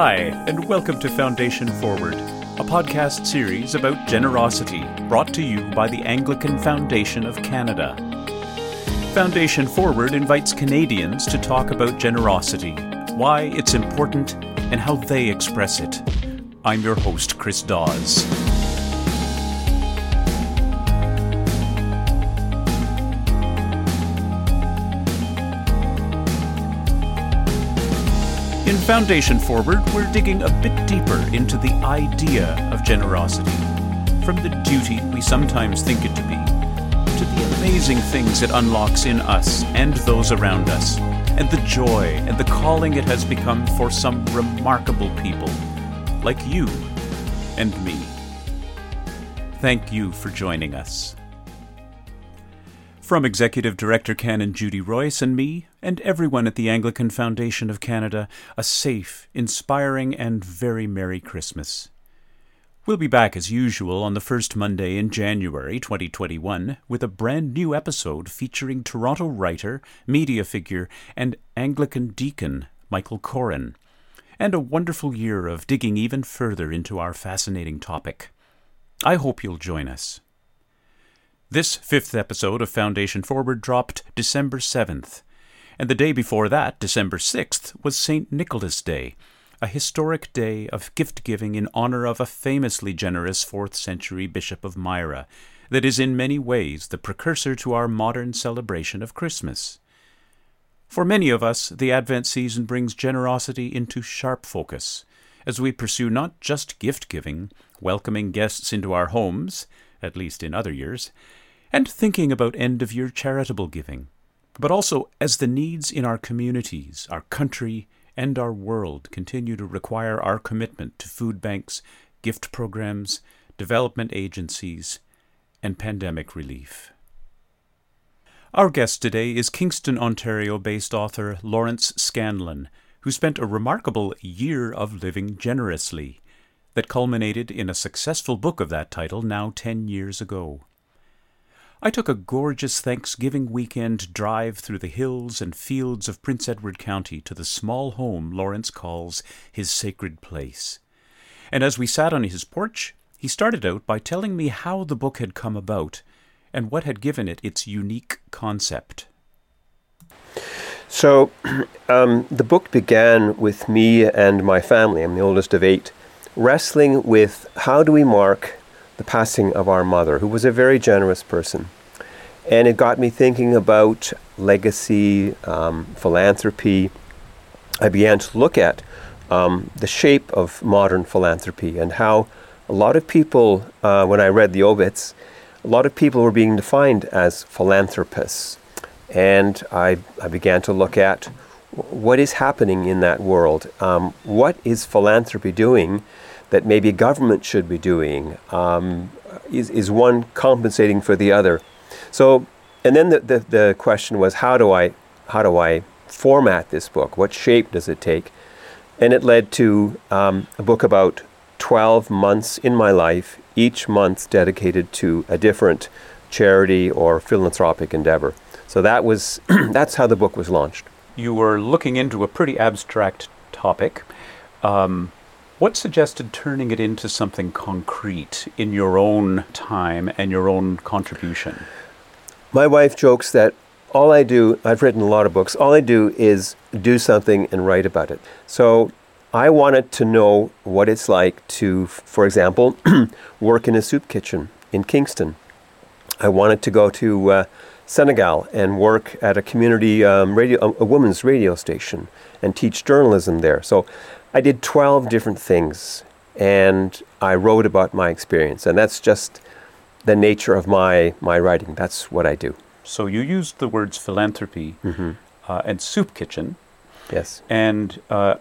Hi, and welcome to Foundation Forward, a podcast series about generosity brought to you by the Anglican Foundation of Canada. Foundation Forward invites Canadians to talk about generosity, why it's important, and how they express it. I'm your host, Chris Dawes. Foundation Forward, we're digging a bit deeper into the idea of generosity, from the duty we sometimes think it to be, to the amazing things it unlocks in us and those around us, and the joy and the calling it has become for some remarkable people, like you and me. Thank you for joining us. From Executive Director Canon Judy Rois and me, and everyone at the Anglican Foundation of Canada, a safe, inspiring, and very Merry Christmas. We'll be back as usual on the first Monday in January 2021 with a brand new episode featuring Toronto writer, media figure, and Anglican deacon Michael Coren, and a wonderful year of digging even further into our fascinating topic. I hope you'll join us. This fifth episode of Foundation Forward dropped December 7th, and the day before that, December 6th, was St. Nicholas Day, a historic day of gift giving in honor of a famously generous 4th century Bishop of Myra that is in many ways the precursor to our modern celebration of Christmas. For many of us, the Advent season brings generosity into sharp focus as we pursue not just gift giving, welcoming guests into our homes, at least in other years, and thinking about end of year charitable giving, but also as the needs in our communities, our country, and our world continue to require our commitment to food banks, gift programs, development agencies, and pandemic relief. Our guest today is Kingston, Ontario based author Lawrence Scanlan, who spent a remarkable year of living generously that culminated in a successful book of that title now 10 years ago. I took a gorgeous Thanksgiving weekend drive through the hills and fields of Prince Edward County to the small home Lawrence calls his sacred place. And as we sat on his porch, he started out by telling me how the book had come about and what had given it its unique concept. So, um, the book began with me and my family, I'm the oldest of eight, wrestling with how do we mark the passing of our mother, who was a very generous person. And it got me thinking about legacy, um, philanthropy. I began to look at um, the shape of modern philanthropy and how a lot of people, uh, when I read the obits, a lot of people were being defined as philanthropists. And I, I began to look at what is happening in that world. Um, what is philanthropy doing that maybe government should be doing? Um, is, is one compensating for the other? So, and then the, the, the, question was, how do I, how do I format this book? What shape does it take? And it led to um, a book about 12 months in my life, each month dedicated to a different charity or philanthropic endeavor. So that was that's how the book was launched. You were looking into a pretty abstract topic. Um, what suggested turning it into something concrete in your own time and your own contribution? My wife jokes that all I do, I've written a lot of books, all I do is do something and write about it. So I wanted to know what it's like to, for example, work in a soup kitchen in Kingston. I wanted to go to uh, Senegal and work at a community um, radio, a, a women's radio station and teach journalism there. So I did 12 different things and I wrote about my experience. And that's just the nature of my, my writing. That's what I do. So you used the words philanthropy mm-hmm. uh, and soup kitchen. Yes. And uh,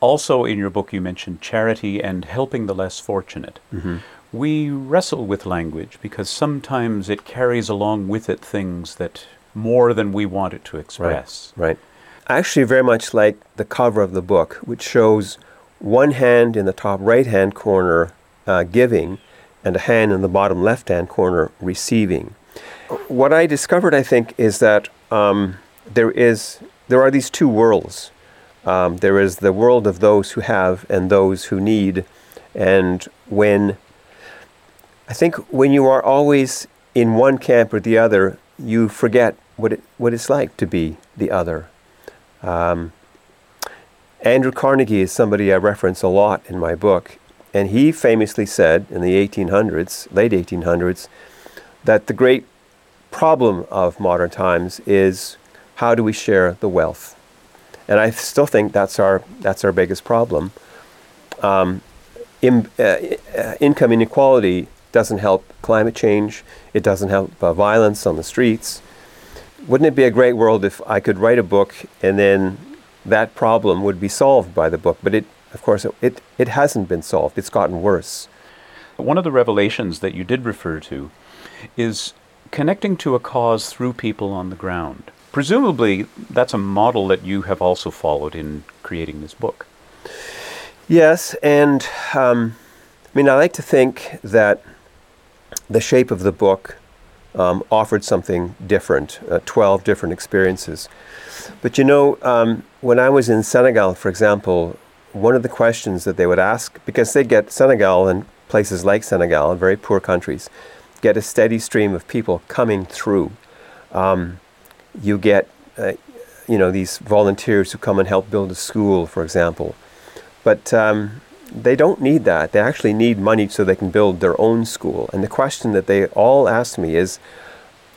also in your book, you mentioned charity and helping the less fortunate. Mm-hmm. We wrestle with language because sometimes it carries along with it things that more than we want it to express. Right. right. Actually very much like the cover of the book, which shows one hand in the top right hand corner uh, giving and a hand in the bottom left hand corner receiving. What I discovered, I think, is that um, there is there are these two worlds. Um, there is the world of those who have and those who need. And when, I think when you are always in one camp or the other, you forget what, it, what it's like to be the other. Um, Andrew Carnegie is somebody I reference a lot in my book, and he famously said in the 1800s, late 1800s, that the great problem of modern times is how do we share the wealth? And I still think that's our, that's our biggest problem. Um, in, uh, uh, income inequality doesn't help climate change, it doesn't help uh, violence on the streets. Wouldn't it be a great world if I could write a book and then that problem would be solved by the book? But it, of course, it, it, hasn't been solved, it's gotten worse. One of the revelations that you did refer to is connecting to a cause through people on the ground. Presumably, that's a model that you have also followed in creating this book. Yes, and um, I mean, I like to think that the shape of the book um, offered something different, uh, 12 different experiences. But you know, um, when I was in Senegal, for example, one of the questions that they would ask, because they get Senegal and places like Senegal, very poor countries, get a steady stream of people coming through. Um, you get, uh, you know, these volunteers who come and help build a school, for example. But um, they don't need that. They actually need money so they can build their own school. And the question that they all ask me is,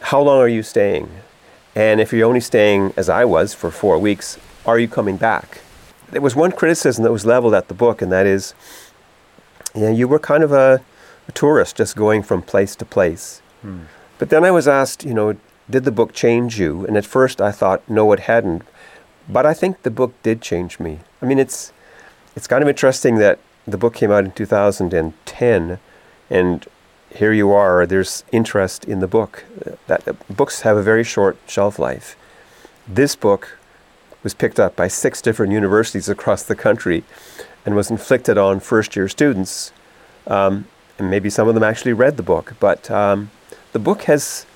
how long are you staying? And if you're only staying, as I was, for four weeks, are you coming back? There was one criticism that was leveled at the book, and that is, you know, you were kind of a, a tourist just going from place to place. Hmm. But then I was asked, you know, did the book change you? And at first I thought, no, it hadn't. But I think the book did change me. I mean, it's it's kind of interesting that the book came out in 2010, and here you are. There's interest in the book. That uh, books have a very short shelf life. This book was picked up by six different universities across the country, and was inflicted on first-year students. Um, and maybe some of them actually read the book, but um, the book has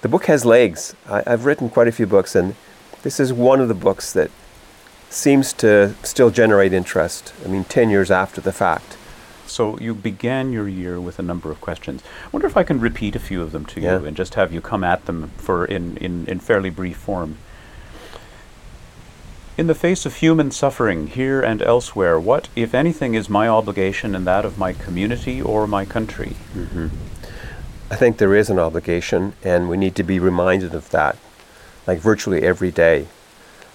the book has legs. I, I've written quite a few books, and this is one of the books that seems to still generate interest. I mean, 10 years after the fact. So you began your year with a number of questions. I wonder if I can repeat a few of them to yeah. you and just have you come at them for in, in, in fairly brief form. In the face of human suffering here and elsewhere, what, if anything, is my obligation and that of my community or my country? Mm-hmm. I think there is an obligation, and we need to be reminded of that, like virtually every day.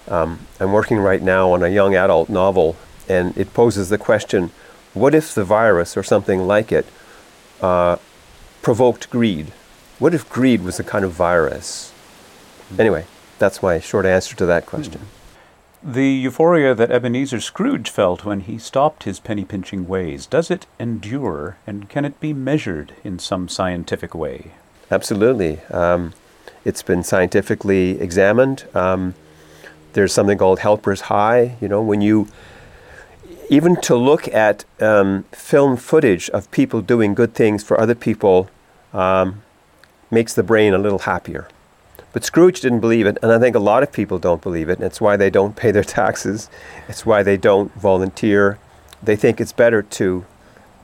Um, I'm working right now on a young adult novel, and it poses the question what if the virus or something like it uh, provoked greed? What if greed was a kind of virus? Mm. Anyway, that's my short answer to that question. Mm. The euphoria that Ebenezer Scrooge felt when he stopped his penny pinching ways, does it endure and can it be measured in some scientific way? Absolutely. Um, it's been scientifically examined. Um, there's something called helper's high. You know, when you even to look at um, film footage of people doing good things for other people um, makes the brain a little happier. But Scrooge didn't believe it, and I think a lot of people don't believe it, and it's why they don't pay their taxes. It's why they don't volunteer. They think it's better to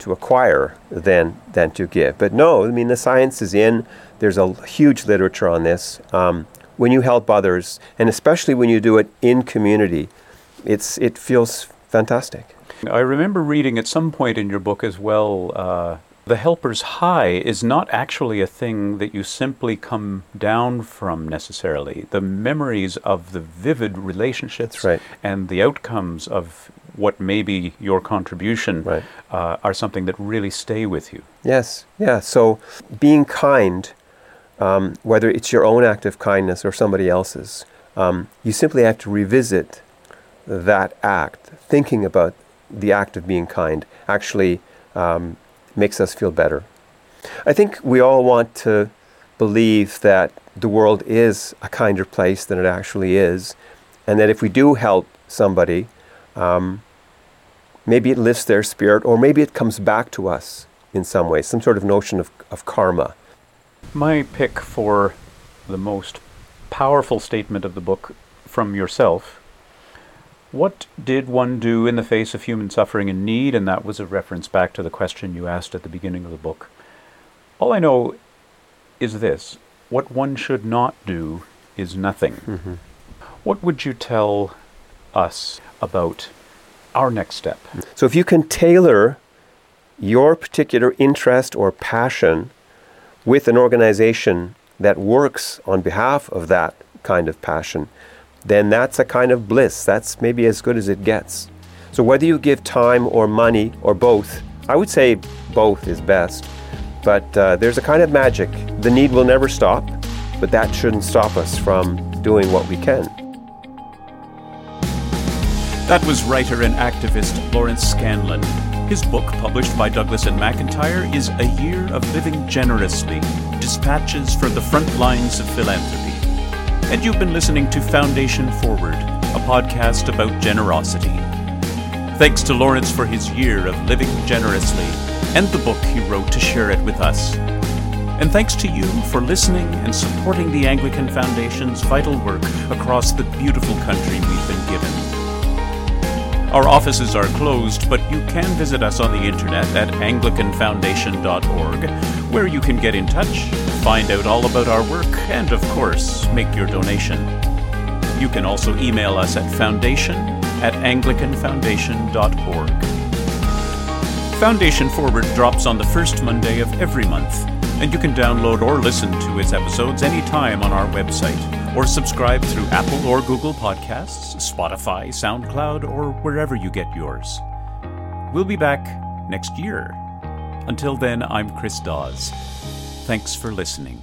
to acquire than than to give. But no, I mean the science is in. There's a huge literature on this. Um, when you help others, and especially when you do it in community, it's it feels fantastic. I remember reading at some point in your book as well. Uh, the helper's high is not actually a thing that you simply come down from necessarily. The memories of the vivid relationships right. and the outcomes of what may be your contribution right. uh, are something that really stay with you. Yes, yeah. So being kind um, whether it's your own act of kindness or somebody else's. Um, you simply have to revisit that act. Thinking about the act of being kind actually um, makes us feel better. I think we all want to believe that the world is a kinder place than it actually is, and that if we do help somebody, um, maybe it lifts their spirit, or maybe it comes back to us in some way, some sort of notion of, of karma. My pick for the most powerful statement of the book from yourself What did one do in the face of human suffering and need? And that was a reference back to the question you asked at the beginning of the book. All I know is this what one should not do is nothing. Mm-hmm. What would you tell us about our next step? So if you can tailor your particular interest or passion with an organization that works on behalf of that kind of passion, then that's a kind of bliss. That's maybe as good as it gets. So whether you give time or money or both, I would say both is best. But uh, there's a kind of magic. The need will never stop, but that shouldn't stop us from doing what we can. That was writer and activist Lawrence Scanlan. His book, published by Douglas and McIntyre, is A Year of Living Generously Dispatches from the Front Lines of Philanthropy. And you've been listening to Foundation Forward, a podcast about generosity. Thanks to Lawrence for his year of living generously and the book he wrote to share it with us. And thanks to you for listening and supporting the Anglican Foundation's vital work across the beautiful country we've been given. Our offices are closed, but you can visit us on the internet at anglicanfoundation.org, where you can get in touch, find out all about our work, and of course, make your donation. You can also email us at foundation at anglicanfoundation.org. Foundation Forward drops on the first Monday of every month, and you can download or listen to its episodes anytime on our website or subscribe through Apple or Google Podcasts, Spotify, SoundCloud, or wherever you get yours. We'll be back next year. Until then, I'm Chris Dawes. Thanks for listening.